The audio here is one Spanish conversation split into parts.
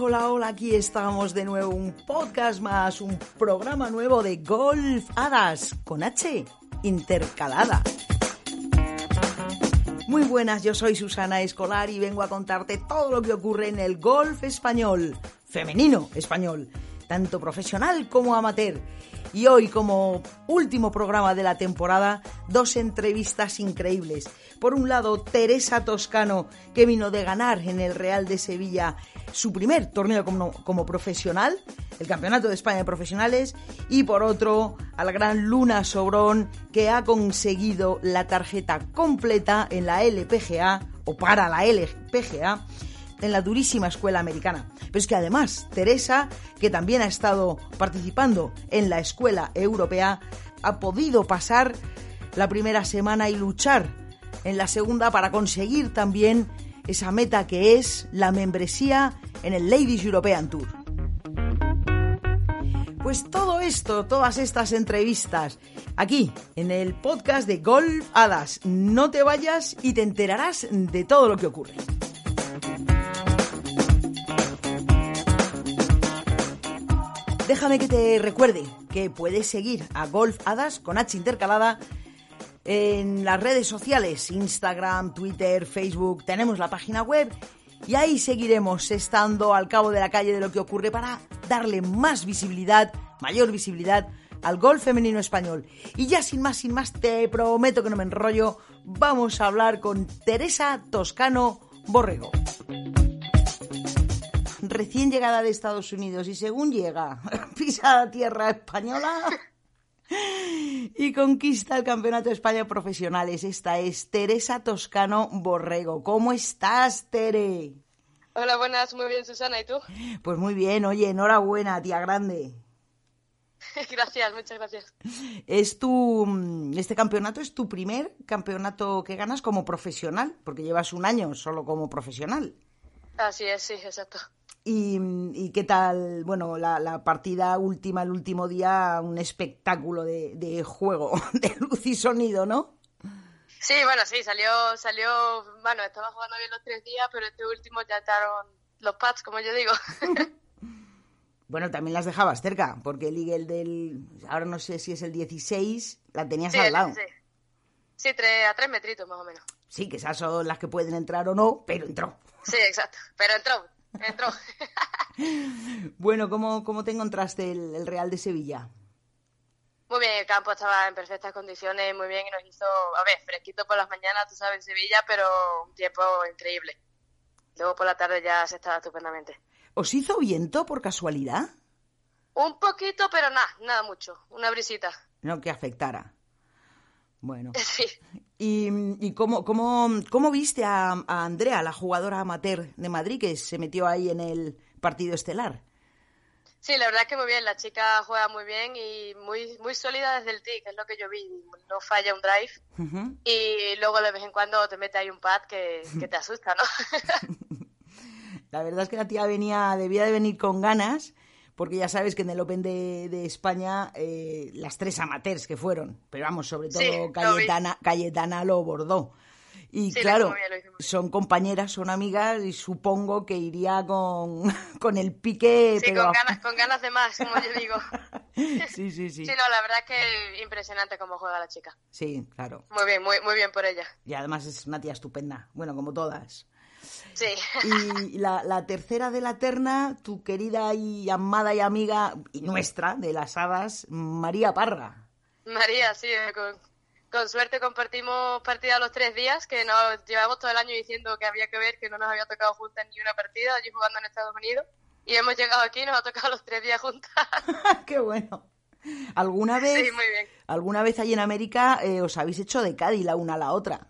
hola, hola, aquí estamos de nuevo, un podcast más, un programa nuevo de Golf Hadas con H intercalada. Muy buenas, yo soy Susana Escolar y vengo a contarte todo lo que ocurre en el golf español, femenino español, tanto profesional como amateur. Y hoy, como último programa de la temporada, dos entrevistas increíbles. Por un lado, Teresa Toscano, que vino de ganar en el Real de Sevilla su primer torneo como, profesional, el Campeonato de España de Profesionales, y por otro, a la gran Luna Sobrón, que ha conseguido la tarjeta completa en la LPGA, o para la LPGA, en la durísima escuela americana. Pero es que además, Teresa, que también ha estado participando en la escuela europea, ha podido pasar la primera semana y luchar en la segunda para conseguir también esa meta que es la membresía en el Ladies European Tour. Pues todo esto, todas estas entrevistas, aquí en el podcast de Golf Hadas. No te vayas y te enterarás de todo lo que ocurre. Déjame que te recuerde que puedes seguir a Golf Hadas con H intercalada en las redes sociales, Instagram, Twitter, Facebook, tenemos la página web y ahí seguiremos estando al cabo de la calle de lo que ocurre para darle más visibilidad, mayor visibilidad al golf femenino español. Y ya sin más, sin más, te prometo que no me enrollo, vamos a hablar con Teresa Toscano Borrego. Recién llegada de Estados Unidos y según llega, pisa la tierra española y conquista el Campeonato de España Profesionales. Esta es Teresa Toscano Borrego. ¿Cómo estás, Tere? Hola, buenas, muy bien, Susana, ¿y tú? Pues muy bien, oye, enhorabuena, tía grande. gracias, muchas gracias. Es tu, este campeonato es tu primer campeonato que ganas como profesional, porque llevas un año solo como profesional. Así es, sí, exacto. Y, qué tal, bueno, la, partida última, el último día, un espectáculo de, de, juego, de luz y sonido, ¿no? Sí, bueno, sí, salió, salió, bueno, estaba jugando bien los tres días, pero este último ya estaron los pads, como yo digo. bueno, también las dejabas cerca, porque el Eagle del, ahora no sé si es el 16, la tenías al lado. Sí, sí tres, a tres metritos más o menos. Sí, que esas son las que pueden entrar o no, pero entró. Sí, exacto, pero entró, entró. bueno, ¿cómo, ¿cómo te encontraste el, el Real de Sevilla? Muy bien, el campo estaba en perfectas condiciones, muy bien, y nos hizo, a ver, fresquito por las mañanas, tú sabes, en Sevilla, pero un tiempo increíble. Luego por la tarde ya se estaba estupendamente. ¿Os hizo viento por casualidad? Un poquito, pero nada, nada mucho, una brisita. No que afectara. Bueno. Sí. ¿Y, y cómo, cómo, cómo viste a, a Andrea, la jugadora amateur de Madrid, que se metió ahí en el partido estelar? Sí, la verdad es que muy bien, la chica juega muy bien y muy muy sólida desde el tee, que es lo que yo vi, no falla un drive y luego de vez en cuando te mete ahí un pad que, que te asusta, ¿no? la verdad es que la tía venía, debía de venir con ganas, porque ya sabes que en el Open de, de España eh, las tres amateurs que fueron, pero vamos, sobre todo Sí, Cayetana, lo Cayetana lo bordó. Y Sí, claro, lo son compañeras, son amigas y supongo que iría con, con el pique. Sí, pero con ganas, con ganas de más, como yo digo. sí, sí, sí. Sí, no, la verdad es que impresionante cómo juega la chica. Sí, claro. Muy bien, muy, muy bien por ella. Y además es una tía estupenda. Bueno, como todas. Sí. Y la, la tercera de la terna, tu querida y amada y amiga y nuestra de las hadas, María Parra. María, sí, eh, con, con suerte compartimos partida los tres días, que nos llevamos todo el año diciendo que había que ver que no nos había tocado juntas ni una partida, allí jugando en Estados Unidos. Y hemos llegado aquí y nos ha tocado los tres días juntas. ¡Qué bueno! ¿Alguna vez, Sí, muy bien. alguna vez allí en América eh, os habéis hecho de Cádiz la una a la otra?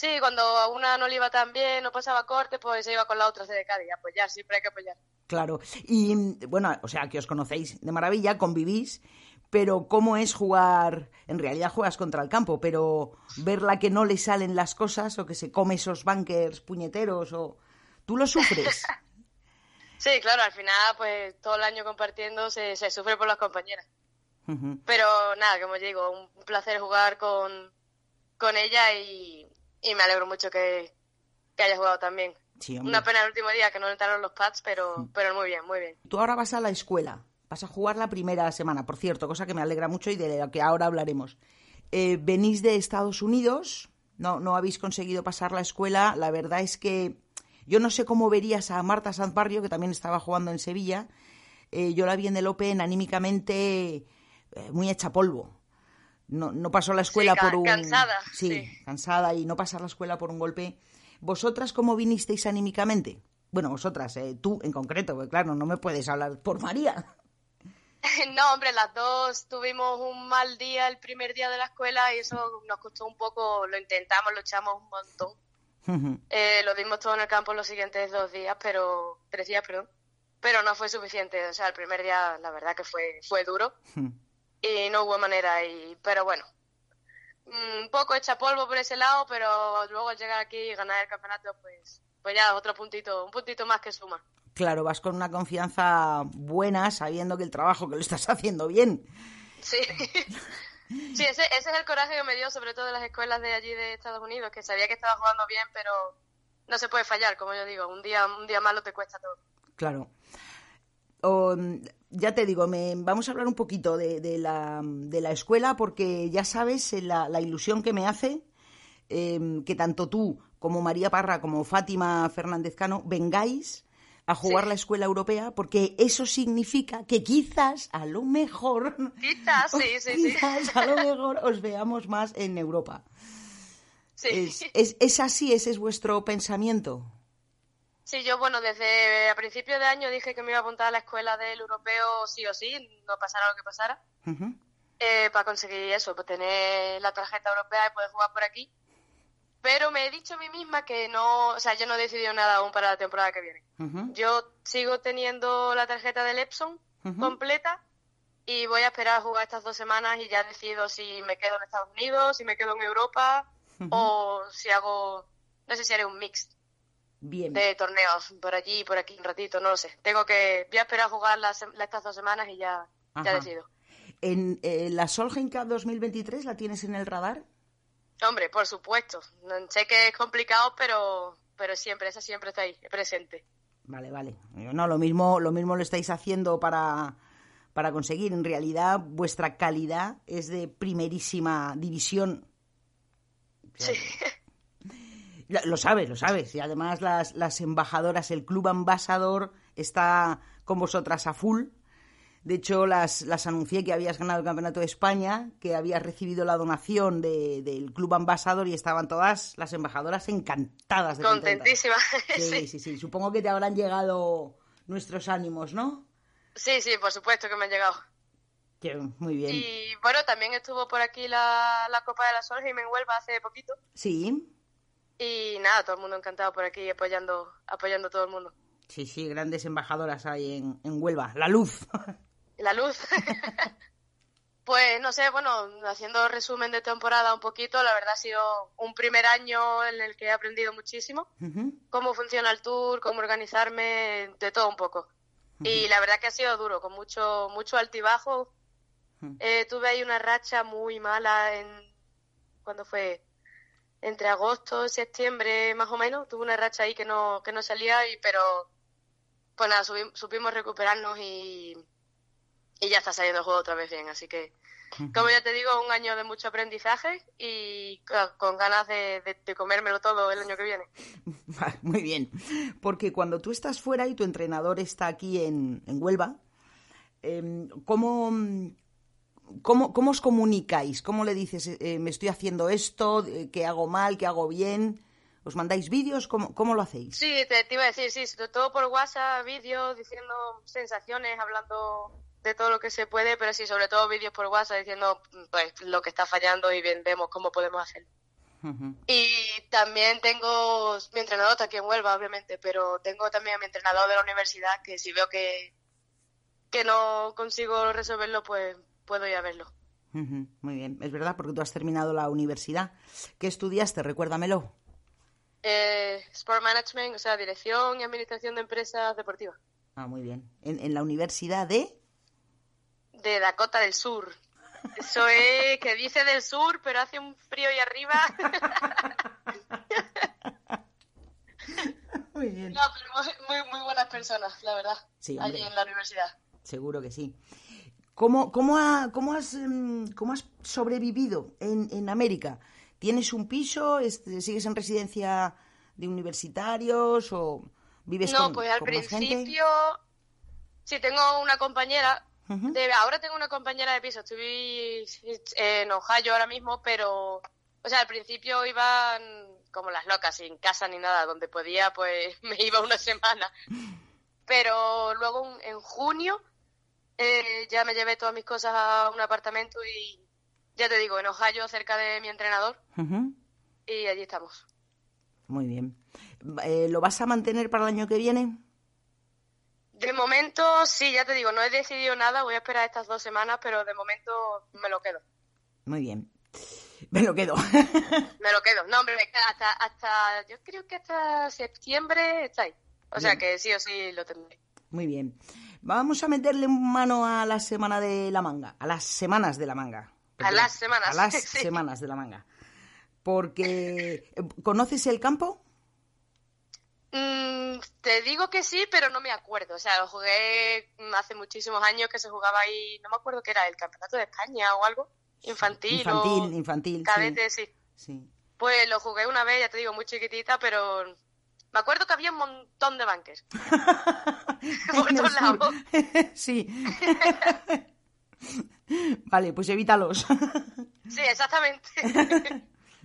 Sí, cuando a una no le iba tan bien, no pasaba corte, pues se iba con la otra de Cádiz. Apoyar, siempre hay que apoyar. Claro. Y bueno, o sea, que os conocéis de maravilla, convivís, pero cómo es jugar, en realidad juegas contra el campo, pero verla que no le salen las cosas o que se come esos bunkers puñeteros o tú lo sufres. Sí, claro, al final pues todo el año compartiendo se, se sufre por las compañeras. Pero nada, como digo, un placer jugar con, con ella y, me alegro mucho que, que haya jugado también. Una pena el último día que no entraron los pads, pero, pero muy bien, muy bien. Tú ahora vas a la escuela, vas a jugar la primera semana, por cierto, cosa que me alegra mucho y de la que ahora hablaremos. Eh, venís de Estados Unidos, no, no habéis conseguido pasar la escuela, la verdad es que yo no sé cómo verías a Marta Sanzbarrio, que también estaba jugando en Sevilla, eh, yo la vi en el Open anímicamente eh, muy hecha polvo. No, no pasó la escuela por un... Cansada. Sí, cansada y no pasar la escuela por un golpe. ¿Vosotras cómo vinisteis anímicamente? Bueno, vosotras, eh, tú en concreto, porque claro, no me puedes hablar por María. No, hombre, las dos tuvimos un mal día el primer día de la escuela y eso nos costó un poco, lo intentamos, lo echamos un montón. Eh, lo dimos todo en el campo los siguientes dos días, pero tres días, perdón. Pero no fue suficiente, o sea, el primer día la verdad que fue, fue duro y no hubo manera. Y, pero bueno, un poco hecha polvo por ese lado, pero luego llegar aquí y ganar el campeonato, pues, pues ya otro puntito, un puntito más que suma. Claro, vas con una confianza buena, sabiendo que el trabajo que lo estás haciendo bien. Sí. Sí, ese, ese es el coraje que me dio, sobre todo en las escuelas de allí de Estados Unidos, que sabía que estaba jugando bien, pero no se puede fallar, como yo digo, un día, un día malo te cuesta todo. Claro. O, ya te digo, me, vamos a hablar un poquito de, la, de la, escuela porque ya sabes eh, la, la ilusión que me hace em, que tanto tú como María Parra como Fátima Fernández Cano vengáis a jugar la escuela europea porque eso significa que quizás a lo mejor quizás sí sí quizás a lo mejor os veamos más en Europa. Sí. es, es así ese es vuestro pensamiento Sí, yo, bueno, desde a principio de año dije que me iba a apuntar a la escuela del europeo sí o sí, no pasara lo que pasara, eh, para conseguir eso, para tener la tarjeta europea y poder jugar por aquí. Pero me he dicho a mí misma que no, o sea, yo no he decidido nada aún para la temporada que viene. Yo sigo teniendo la tarjeta del Epson completa y voy a esperar a jugar estas dos semanas y ya decido si me quedo en Estados Unidos, si me quedo en Europa o si hago, no sé si haré un mix de torneos por allí y por aquí un ratito, no lo sé. Tengo que, voy a esperar a jugar las, estas dos semanas y ya, ya decido. ¿En eh, la Solheim Cup 2023 la tienes en el radar? Hombre, por supuesto. Sé que es complicado, pero, pero siempre, esa siempre está ahí, presente. Vale, vale. No, lo mismo, lo mismo lo estáis haciendo para, para conseguir. En realidad, vuestra calidad es de primerísima división. Sí. Lo sabes, lo sabes. Y además las, las embajadoras, el club ambasador está con vosotras a full. De hecho, las, las anuncié que habías ganado el Campeonato de España, que habías recibido la donación del Club Ambasador y estaban todas las embajadoras encantadas. De Contentísimas. Sí, sí, sí, Supongo que te habrán llegado nuestros ánimos, ¿no? Sí, sí, por supuesto que me han llegado. muy bien. Y bueno, también estuvo por aquí la, la Copa de la Sol y me Huelva hace poquito. Sí. Y nada, todo el mundo encantado por aquí apoyando, apoyando a todo el mundo. Sí, sí, grandes embajadoras hay en, en Huelva. La luz. La luz. pues no sé, bueno, haciendo resumen de temporada un poquito, la verdad ha sido un primer año en el que he aprendido muchísimo. Cómo funciona el tour, cómo organizarme, de todo un poco. Y la verdad que ha sido duro, con mucho, mucho altibajo. Eh, tuve ahí una racha muy mala en... cuando fue? Entre agosto y septiembre más o menos, tuve una racha ahí que no, que no salía, y, pero pues nada, supimos recuperarnos y, y ya está saliendo el juego otra vez bien, así que como ya te digo, un año de mucho aprendizaje y con ganas de, de, comérmelo todo el año que viene. Muy bien, porque cuando tú estás fuera y tu entrenador está aquí en, en Huelva, eh, ¿cómo, ¿Cómo, ¿Cómo, os comunicáis? ¿Cómo le dices, eh, me estoy haciendo esto, eh, qué hago mal, qué hago bien? ¿Os mandáis vídeos? ¿Cómo, ¿Cómo, lo hacéis? Sí, te, iba a decir, sí, todo por WhatsApp, vídeos, diciendo sensaciones, hablando de todo lo que se puede, pero sí, sobre todo vídeos por WhatsApp diciendo pues, lo que está fallando y vemos cómo podemos hacerlo. Y también tengo mi entrenador está aquí en Huelva, obviamente, pero tengo también a mi entrenador de la universidad que si veo que, que no consigo resolverlo, pues puedo ir a verlo. Muy bien, es verdad, porque tú has terminado la universidad. ¿Qué estudiaste? Recuérdamelo. Eh, Sport Management, o sea, dirección y administración de empresas deportivas. Ah, muy bien. En, en la universidad de... De Dakota del Sur. Eso es que dice del sur, pero hace un frío ahí arriba. Muy bien. No, pero muy, muy, buenas personas, la verdad. Sí, allí en la universidad. Seguro que sí. ¿Cómo, cómo, ha- cómo has, em, cómo has sobrevivido en, en América? ¿Tienes un piso? Este, ¿Sigues en residencia de universitarios o vives No, con, pues al con principio sí tengo una compañera. De- ahora tengo una compañera de piso. Estoy en Ohio ahora mismo, pero o sea, al principio iban como las locas, sin casa ni nada, donde podía, pues me iba una semana. Pero luego en junio eh, ya me llevé todas mis cosas a un apartamento y ya te digo, en Ohio, cerca de mi entrenador, y allí estamos. Muy bien. Eh, ¿Lo vas a mantener para el año que viene? De momento, sí, ya te digo, no he decidido nada, voy a esperar estas dos semanas, pero de momento me lo quedo. Muy bien. Me lo quedo. Me lo quedo. No, hombre, hasta, hasta, yo creo que hasta septiembre está ahí. O sea que sí o sí lo tendré. Muy bien. Vamos a meterle mano a la semana de la manga, a las semanas de la manga. A las semanas, A las sí. semanas de la manga. Porque, ¿conoces el campo? Mm, te digo que sí, pero no me acuerdo. O sea, lo jugué hace muchísimos años que se jugaba ahí, no me acuerdo qué era, el Campeonato de España o algo. Infantil, Infantil, o infantil. cadete, sí. sí. Pues lo jugué una vez, ya te digo, muy chiquitita, pero me acuerdo que había un montón de banques. Por todos lados. sí. vale, pues evítalos. Sí, exactamente.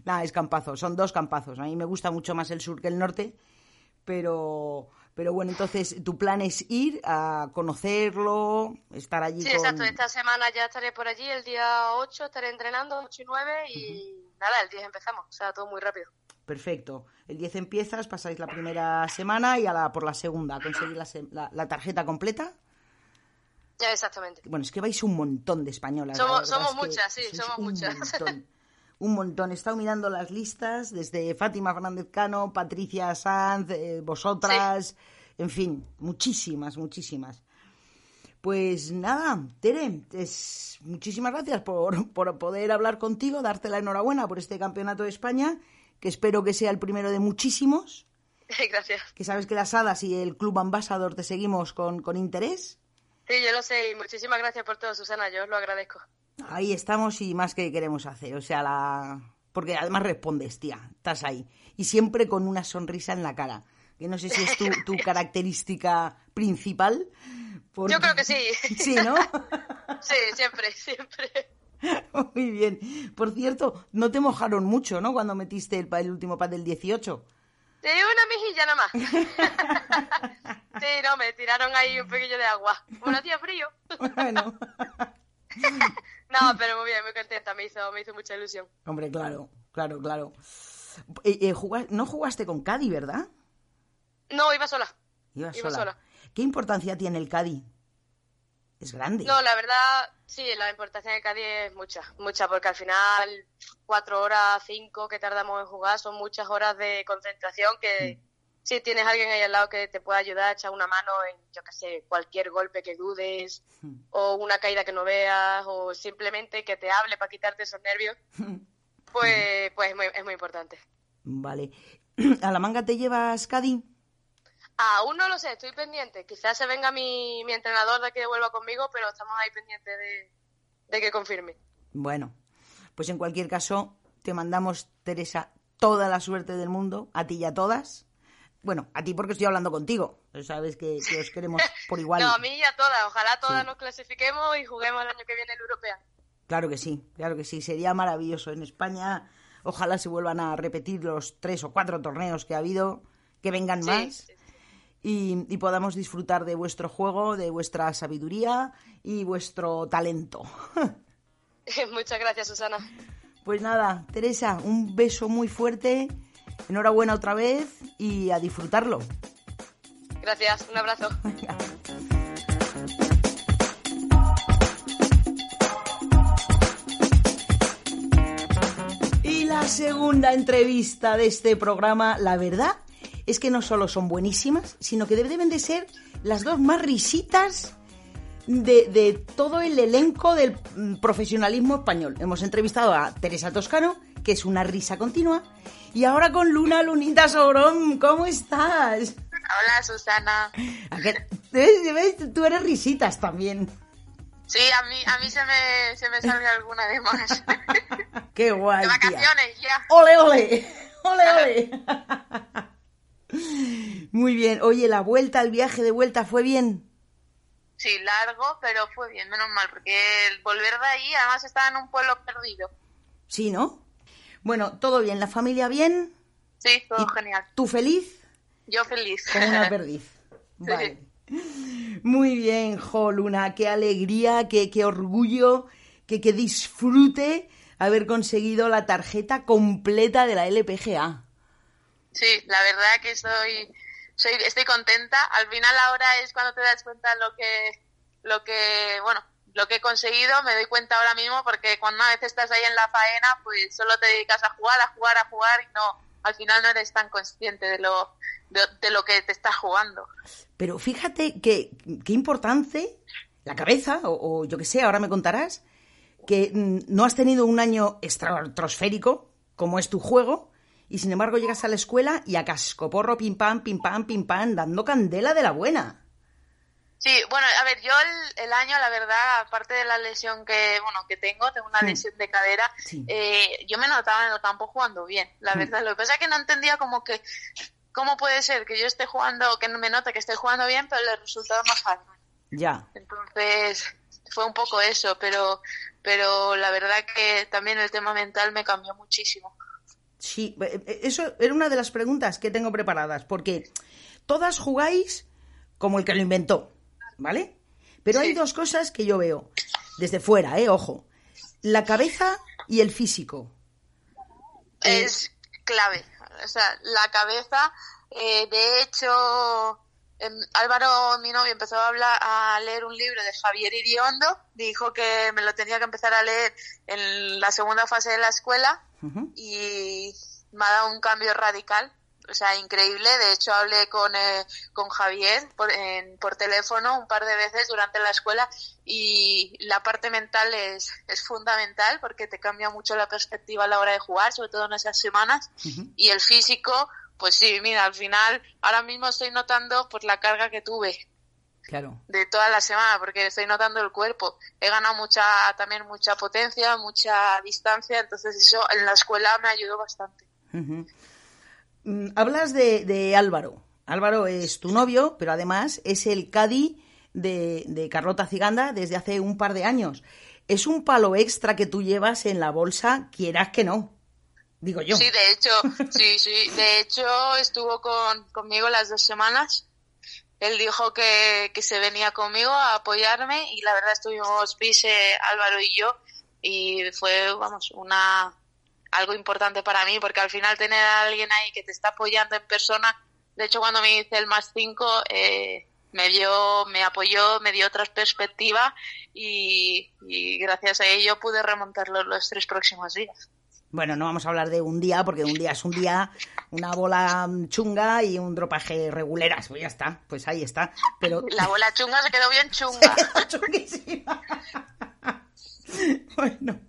Nada, es campazo, son dos campazos. A mí me gusta mucho más el sur que el norte, pero, pero bueno, entonces tu plan es ir a conocerlo, estar allí Sí, con... exacto. Esta semana ya estaré por allí, el día 8 estaré entrenando, 8 y 9, y nada, el 10 empezamos. O sea, todo muy rápido. Perfecto. El 10 empiezas, pasáis la primera semana y a la, por la segunda conseguir la, la- la tarjeta completa. Ya, exactamente. Bueno, es que vais un montón de españolas. Somos- muchas, sí, somos un muchas. Montón, un montón. He estado mirando las listas desde Fátima Fernández Cano, Patricia Sanz, eh, vosotras, en fin, muchísimas, muchísimas. Pues nada, Tere, es, muchísimas gracias por, por poder hablar contigo, darte la enhorabuena por este campeonato de España, que espero que sea el primero de muchísimos, Gracias. que sabes que las hadas y el Club Ambasador te seguimos con, con interés. Sí, yo lo sé, y muchísimas gracias por todo, Susana, yo os lo agradezco. Ahí estamos y más que queremos hacer. O sea, la. Porque además respondes, tía. Estás ahí. Y siempre con una sonrisa en la cara. Que no sé si es tu, tu característica principal. porque- Yo creo que sí. Sí, ¿no? Sí, siempre, siempre. Muy bien. Por cierto, no te mojaron mucho, ¿no? Cuando metiste el, el último pad del 18. Te dio una mejilla nada más. Sí, no, me tiraron ahí un poquillo de agua. Como hacía frío. Bueno. No, pero muy bien, muy contenta, me hizo, me hizo mucha ilusión. Hombre, claro, claro, claro. Eh, eh, no jugaste con Cádiz, ¿verdad? No, iba sola. Ibas Iba sola. sola. ¿Qué importancia tiene el Cádiz? Es grande. No, la verdad, sí, la importancia de Cádiz es mucha, mucha, porque al final cuatro horas, cinco que tardamos en jugar son muchas horas de concentración que si tienes alguien ahí al lado que te pueda ayudar, echar una mano en, yo qué sé, cualquier golpe que dudes, o una caída que no veas, o simplemente que te hable para quitarte esos nervios, pues, pues es muy, es muy importante. Vale. ¿A la manga te llevas Cádiz? Aún no lo sé, estoy pendiente. Quizás se venga mi, mi entrenador de que vuelva conmigo, pero estamos ahí pendientes de, de que confirme. Bueno, pues en cualquier caso, te mandamos, Teresa, toda la suerte del mundo, a ti y a todas. Bueno, a ti porque estoy hablando contigo. Sabes que, que os queremos por igual. No, a mí y a todas. Ojalá todas Sí. nos clasifiquemos y juguemos el año que viene el Europea. Claro que sí, claro que sí. Sería maravilloso. En España, ojalá se vuelvan a repetir los tres o cuatro torneos que ha habido, que vengan Sí, más. sí, sí y, podamos disfrutar de vuestro juego, de vuestra sabiduría y vuestro talento. Muchas gracias, Susana. Pues nada, Teresa, un beso muy fuerte, enhorabuena otra vez y a disfrutarlo. Gracias, un abrazo. y la segunda entrevista de este programa, la verdad es que no solo son buenísimas, sino que deben de ser las dos más risitas de, de, todo el elenco del mm, profesionalismo español. Hemos entrevistado a Teresa Toscano, que es una risa continua, y ahora con Luna Lunita Sobrón. ¿Cómo estás? Hola, Susana. Tú eres risitas también. Sí, a mí, a mí se, me, se me sale alguna de más. Qué guay. De vacaciones, ya. ¡Ole, ole! ¡Ole, ole! Muy bien. Oye, ¿la vuelta, el viaje de vuelta fue bien? Sí, largo, pero fue bien, menos mal, porque el volver de ahí, además estaba en un pueblo perdido. Sí, ¿no? Bueno, ¿todo bien? ¿La familia bien? Sí, todo genial. ¿Tú feliz? Yo feliz. Como una perdiz. Vale. Muy bien, Jo Luna, qué alegría, qué, qué orgullo, qué, qué disfrute haber conseguido la tarjeta completa de la LPGA. Sí, la verdad que soy, soy, estoy contenta. Al final ahora es cuando te das cuenta lo que, lo que, bueno, lo que he conseguido. Me doy cuenta ahora mismo porque cuando una vez estás ahí en la faena, pues solo te dedicas a jugar, a jugar, a jugar y no, al final no eres tan consciente de lo, de, lo que te estás jugando. Pero fíjate que qué importante la cabeza, o, o yo qué sé, ahora me contarás, que mm, no has tenido un año estratosférico, como es tu juego, y sin embargo llegas a la escuela y a cascoporro, pim pam, pim pam, pim pam, dando candela de la buena. Sí, bueno, a ver, yo el, año, la verdad, aparte de la lesión que, bueno, que tengo, tengo una lesión de cadera, eh, yo me notaba en el campo jugando bien, la verdad. Lo que pasa es que no entendía como que, ¿cómo puede ser que yo esté jugando, que no me note que esté jugando bien, pero el resultado más fácil? Ya. Entonces, fue un poco eso, pero, pero la verdad que también el tema mental me cambió muchísimo. Sí, eh, eh, eso era una de las preguntas que tengo preparadas, porque todas jugáis como el que lo inventó, ¿vale? Pero hay dos cosas que yo veo desde fuera, ¿eh? Ojo. La cabeza y el físico. Es clave. O sea, la cabeza, eh, de hecho, em, Álvaro, mi novio, empezó a, hablar, a leer un libro de Javier Iriondo, dijo que me lo tenía que empezar a leer en la segunda fase de la escuela y me ha dado un cambio radical, o sea, increíble. De hecho, hablé con, eh, con Javier por, por teléfono un par de veces durante la escuela y la parte mental es, es fundamental porque te cambia mucho la perspectiva a la hora de jugar, sobre todo en esas semanas. Y el físico, pues sí, mira, al final, ahora mismo estoy notando por la carga que tuve Claro. de toda la semana porque estoy notando el cuerpo. He ganado mucha, también mucha potencia, mucha distancia, entonces eso en la escuela me ayudó bastante. Mm, hablas de, de, Álvaro. Álvaro es tu novio, pero además es el Cadi de, de Carlota Ciganda desde hace un par de años. Es un palo extra que tú llevas en la bolsa, quieras que no. Digo yo. Sí, de hecho, sí, sí. De hecho, estuvo con, conmigo las dos semanas él dijo que, que, se venía conmigo a apoyarme y la verdad estuvimos Pise, Álvaro y yo y fue, vamos, una algo importante para mí porque al final tener a alguien ahí que te está apoyando en persona, de hecho cuando me hice el más 5 eh, me dio, me apoyó, me dio otra perspectiva y, y gracias a ello pude remontarlo los tres próximos días. Bueno, no vamos a hablar de un día, porque un día es un día, una bola chunga y un dropaje reguleras. Pues ya está, pues ahí está. Pero... La bola chunga se quedó bien chunga. Chunguísima. bueno,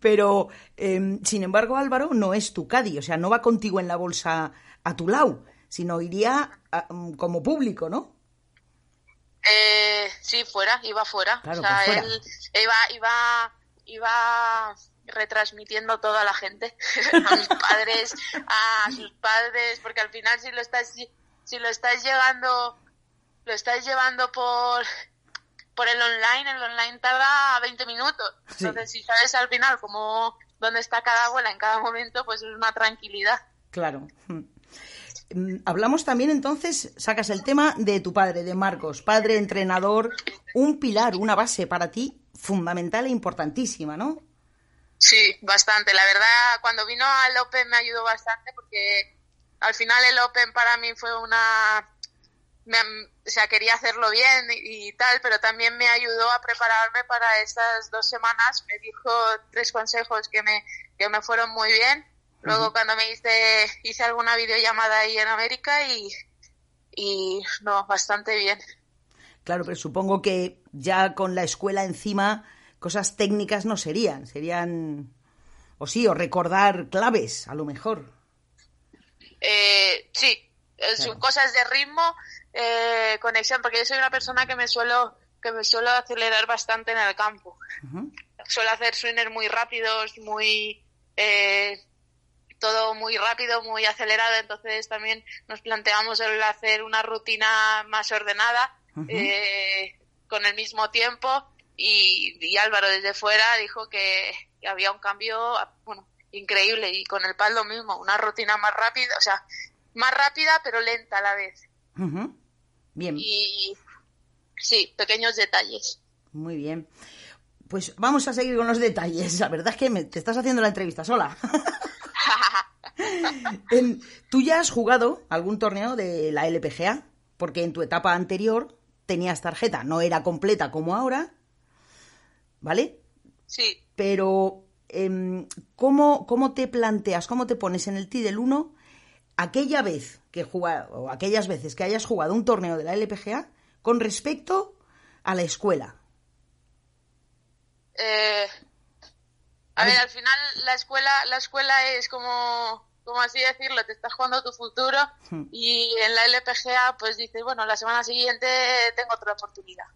pero eh, sin embargo, Álvaro no es tu Cadi, o sea, no va contigo en la bolsa a tu lado, sino iría a, um, como público, ¿no? Eh, sí, fuera, iba fuera. Claro, o sea, pues fuera. él iba, iba, iba retransmitiendo toda a la gente, a mis padres, a sus padres, porque al final si lo estás si lo estás llegando lo estás llevando por por el online, el online tarda 20 minutos. Sí. Entonces, si sabes al final cómo dónde está cada abuela en cada momento, pues es una tranquilidad. Claro. Mm, Hablamos también entonces, sacas el tema de tu padre, de Marcos, padre, entrenador, un pilar, una base para ti fundamental e importantísima, ¿no? Sí, bastante. La verdad, cuando vino al Open me ayudó bastante porque al final el Open para mí fue una... Me, o sea, quería hacerlo bien y, y, tal, pero también me ayudó a prepararme para estas dos semanas. Me dijo tres consejos que me, que me fueron muy bien Luego cuando me hice, hice alguna videollamada ahí en América y, y no, bastante bien. Claro, pero supongo que ya con la escuela encima, cosas técnicas no serían, serían, o sí, o recordar claves, a lo mejor. Eh, sí, son cosas de ritmo, eh, conexión, porque yo soy una persona que me suelo que me suelo acelerar bastante en el campo. Suelo hacer swinners muy rápidos, muy eh, todo muy rápido, muy acelerado, entonces también nos planteamos el hacer una rutina más ordenada eh, con el mismo tiempo y, Álvaro desde fuera dijo que, había un cambio bueno increíble y con el pal lo mismo, una rutina más rápida, o sea, más rápida pero lenta a la vez. Bien. Y sí, pequeños detalles. Muy bien. Pues vamos a seguir con los detalles. La verdad es que me, te estás haciendo la entrevista sola. ¿Tú ya has jugado algún torneo de la LPGA? Porque en tu etapa anterior tenías tarjeta, no era completa como ahora, ¿vale? Sí. Pero, em, ¿cómo, ¿cómo te planteas, cómo te pones en el T del 1 aquella vez que o aquellas veces que hayas jugado un torneo de la LPGA con respecto a la escuela? Eh, a ver, al final la escuela, la escuela es como, como así decirlo, te estás jugando tu futuro hmm. y en la LPGA pues dices, bueno, la semana siguiente tengo otra oportunidad.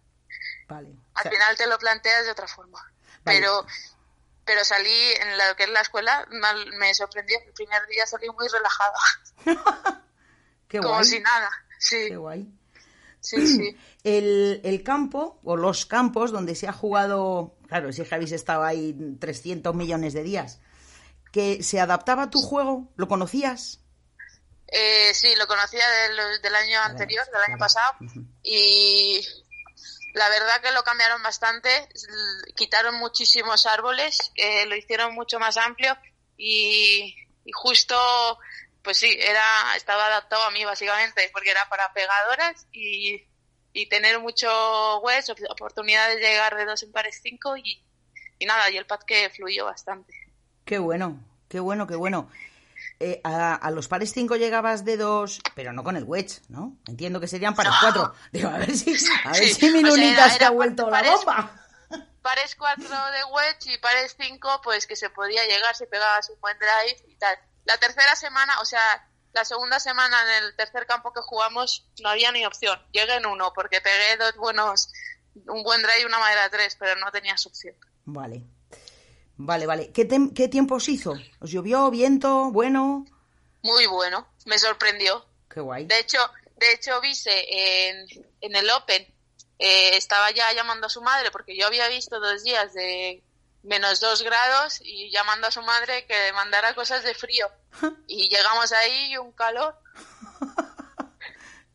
Vale. Al final te lo planteas de otra forma. Pero pero salí en lo que es la escuela, me sorprendió. El primer día salí muy relajada. Qué Como si nada, sí. Qué guay. Sí, sí. El, el, campo, o los campos donde se ha jugado, claro, si habéis estado ahí 300 millones de días, que se adaptaba a tu juego, ¿lo conocías? Eh, sí, lo conocía del, año anterior, del año pasado, y la verdad que lo cambiaron bastante, quitaron muchísimos árboles, eh, lo hicieron mucho más amplio y, justo, pues sí, era estaba adaptado a mí básicamente, porque era para pegadoras y, tener mucho wedge, oportunidades de llegar de dos en pares cinco y, y nada, y el pad que fluyó bastante. Qué bueno, qué bueno, qué bueno. Eh, a, los pares 5 llegabas de dos, pero no con el wedge, ¿no? Entiendo que serían pares 4. Digo, a ver si, a ver si mi lunita se ha vuelto la bomba. Pares 4 de wedge y pares 5, pues que se podía llegar si pegabas un buen drive y tal. La tercera semana, o sea, la segunda semana en el tercer campo que jugamos no había ni opción. Llegué en uno porque pegué dos buenos, un buen drive y una madera 3, pero no tenías opción. Vale. Vale, vale. ¿Qué, ¿Qué tiempo hizo? ¿Os llovió? ¿Viento? ¿Bueno? Muy bueno. Me sorprendió. Qué guay. De hecho, de hecho Vise en, en el Open eh, estaba ya llamando a su madre porque yo había visto dos días de menos dos grados y llamando a su madre que mandara cosas de frío. y llegamos ahí y un calor.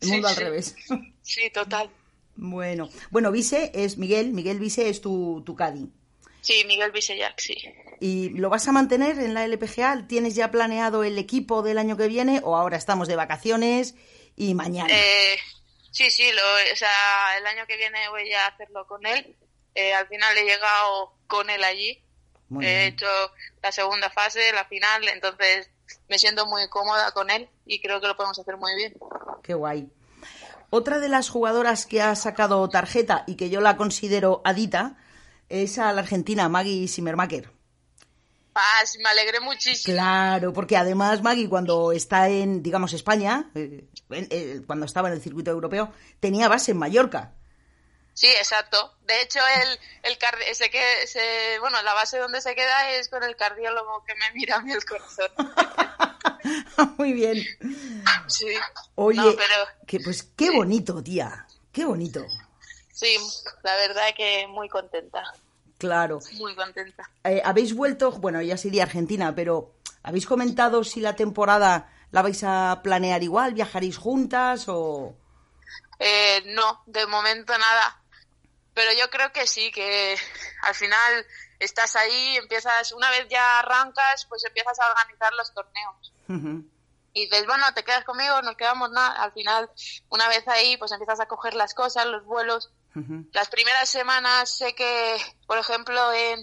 El mundo al revés. Sí, total. Bueno, bueno, Vise es Miguel, Miguel Vise es tu, tu Cadi. Sí, Miguel Visellac, sí. ¿Y lo vas a mantener en la LPGA? ¿Tienes ya planeado el equipo del año que viene o ahora estamos de vacaciones y mañana? Eh, sí, sí, lo, o sea, el año que viene voy a hacerlo con él. Eh, al final he llegado con él allí. he hecho la segunda fase, la final, entonces me siento muy cómoda con él y creo que lo podemos hacer muy bien. Qué guay. Otra de las jugadoras que ha sacado tarjeta y que yo la considero adita es a la argentina Maggie Zimmermacher. Ah, me alegré muchísimo. Claro, porque además Maggie cuando está en, digamos, España, eh, eh, cuando estaba en el circuito europeo, tenía base en Mallorca. Sí, exacto. De hecho, el, el ese que, ese, bueno, la base donde se queda es con el cardiólogo que me mira a mí el corazón. Muy bien. Sí. Oye, que, pues qué bonito, tía. Qué bonito. Sí, la verdad que muy contenta. Claro. Muy contenta. Eh, ¿Habéis vuelto, bueno, ya sería Argentina, pero ¿habéis comentado si la temporada la vais a planear igual? ¿Viajaréis juntas o...? Eh, no, de momento nada. Pero yo creo que sí, que al final estás ahí, empiezas, una vez ya arrancas, pues empiezas a organizar los torneos. Y dices, bueno, te quedas conmigo, nos quedamos nada. Al final, una vez ahí, pues empiezas a coger las cosas, los vuelos, las primeras semanas sé que, por ejemplo, en,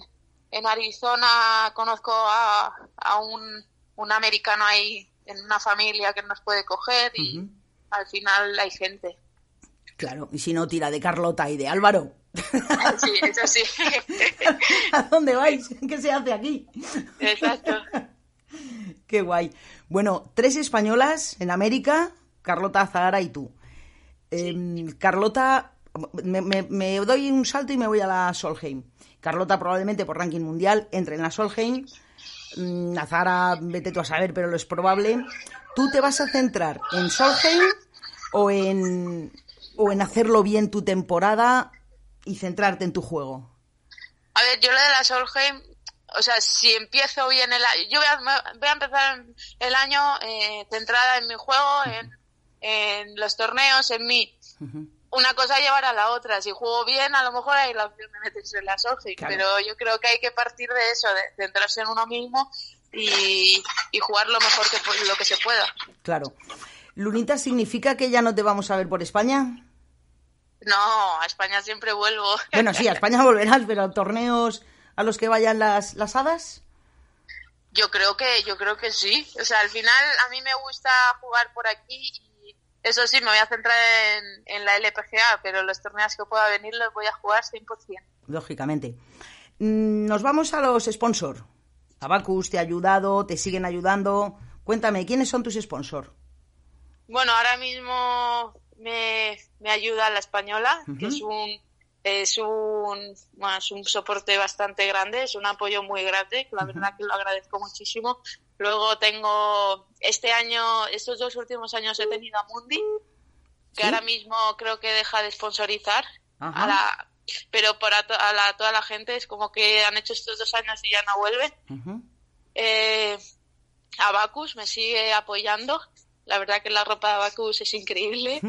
en Arizona conozco a, a un, un americano ahí en una familia que nos puede coger y al final hay gente. Claro, y si no, tira de Carlota y de Álvaro. Sí, eso sí. ¿A dónde vais? ¿Qué se hace aquí? Exacto. Qué guay. Bueno, tres españolas en América, Carlota, Zahara y tú. Em, Carlota, me, doy un salto y me voy a la Solheim. Carlota probablemente por ranking mundial entre en la Solheim. Mm, Zahara, vete tú a saber, pero lo es probable. ¿Tú te vas a centrar en Solheim o en, o en hacerlo bien tu temporada y centrarte en tu juego? A ver, yo lo de la Solheim, o sea, si empiezo bien el año, yo voy a, empezar el año eh, centrada en mi juego, en, los torneos, en mí. Una cosa llevar a la otra. Si juego bien, a lo mejor hay la opción de meterse en la Solheim, pero yo creo que hay que partir de eso, de centrarse en uno mismo y, y jugar lo mejor que lo que se pueda. Claro. Lunita, ¿significa que ya no te vamos a ver por España? No, a España siempre vuelvo. Bueno, sí, a España volverás, pero torneos a los que vayan las, las hadas. Yo creo que, yo creo que sí. O sea, al final a mí me gusta jugar por aquí y eso sí, me voy a centrar en, en la LPGA, pero los torneos que pueda venir los voy a jugar 100%. Lógicamente. Mm, nos vamos a los sponsors. Abacus te ha ayudado, te siguen ayudando. Cuéntame, ¿quiénes son tus sponsors? Bueno, ahora mismo me, ayuda la española, que es un es un, un soporte bastante grande, es un apoyo muy grande, la verdad que lo agradezco muchísimo. Luego tengo, este año, estos dos últimos años he tenido a Mundi, que ahora mismo creo que deja de sponsorizar, a la, pero para toda la gente es como que han hecho estos dos años y ya no vuelven. Eh, Abacus me sigue apoyando, la verdad que la ropa de Abacus es increíble.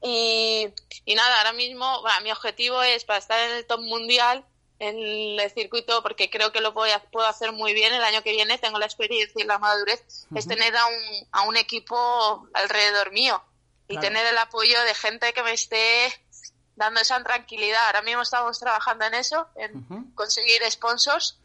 Y, nada, ahora mismo mi objetivo es para estar en el top mundial en el circuito, porque creo que lo puedo, puedo hacer muy bien el año que viene, tengo la experiencia y la madurez, es tener a un, a un equipo alrededor mío y tener el apoyo de gente que me esté dando esa tranquilidad. Ahora mismo estamos trabajando en eso, en conseguir sponsors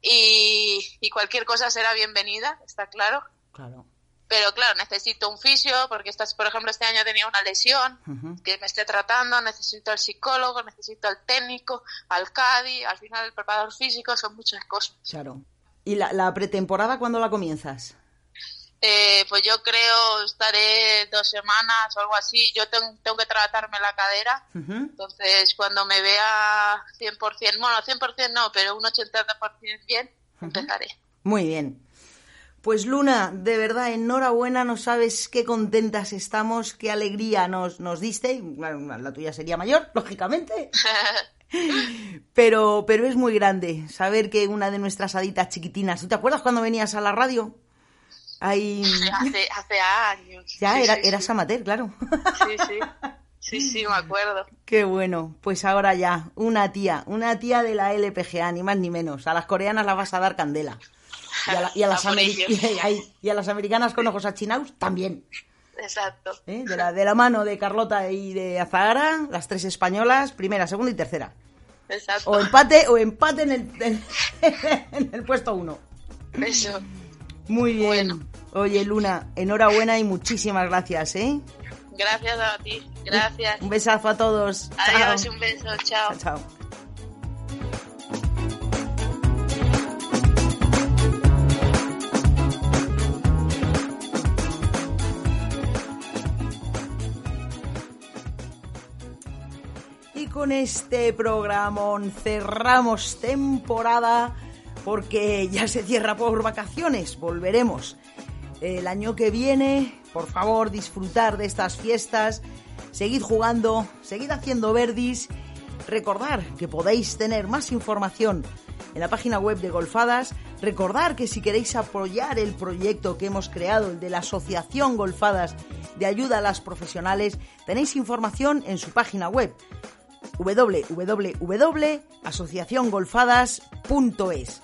y, y, cualquier cosa será bienvenida, está claro. Claro pero claro, necesito un fisio porque estás, por ejemplo, este año tenía una lesión que me esté tratando, necesito al psicólogo, necesito al técnico, al CADI, al final el preparador físico, son muchas cosas. Claro. ¿Y la, pretemporada cuándo la comienzas? Eh, pues yo creo estaré dos semanas o algo así. Yo tengo, que tratarme la cadera. Entonces, cuando me vea 100%, bueno, 100% no, pero un 80% bien, empezaré. Muy bien. Pues Luna, de verdad, enhorabuena, no sabes qué contentas estamos, qué alegría nos, nos diste. la tuya sería mayor, lógicamente. Pero, pero es muy grande saber que una de nuestras haditas chiquitinas. ¿Tú te acuerdas cuando venías a la radio? Ahí... Hace, hace años. Ya, era, eras amateur, claro. Sí, sí. Sí, sí, me acuerdo. Qué bueno. Pues ahora ya, una tía, una tía de la LPGA, ni más ni menos. A las coreanas las vas a dar candela. Y a, las, y a las americanas con ojos achinados también. Exacto. ¿Eh? De, la, de la mano de Carlota y de Azahara, las tres españolas, primera, segunda y tercera. Exacto. O empate, o empate en el, en, el puesto uno. Eso. Muy bien. Oye, Luna, enhorabuena y muchísimas gracias, ¿eh? Gracias a ti, gracias. Un besazo a todos. Adiós, un beso, chao. Chao. Con este programón cerramos temporada porque ya se cierra por vacaciones. Volveremos el año que viene. Por favor, disfrutar de estas fiestas. Seguid jugando, seguid haciendo verdis. Recordar que podéis tener más información en la página web de Golfadas. Recordar que si queréis apoyar el proyecto que hemos creado, el de la Asociación Golfadas de Ayuda a las Profesionales, tenéis información en su página web www.asociaciongolfadas.es.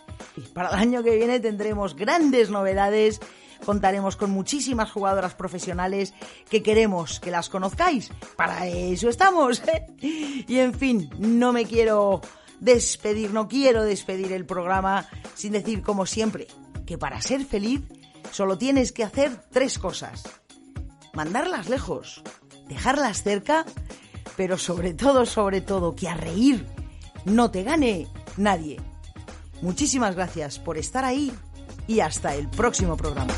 Para el año que viene tendremos grandes novedades, contaremos con muchísimas jugadoras profesionales que queremos que las conozcáis. Para eso estamos. ¿eh? Y en fin, no me quiero despedir, no quiero despedir el programa sin decir como siempre que para ser feliz solo tienes que hacer tres cosas. Mandarlas lejos, dejarlas cerca, pero sobre todo, sobre todo, que a reír no te gane nadie. Muchísimas gracias por estar ahí y hasta el próximo programa.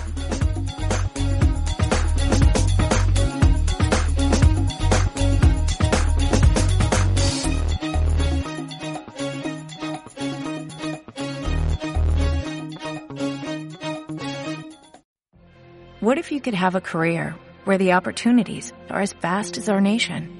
What if you could have a career where the opportunities are as vast as our nation,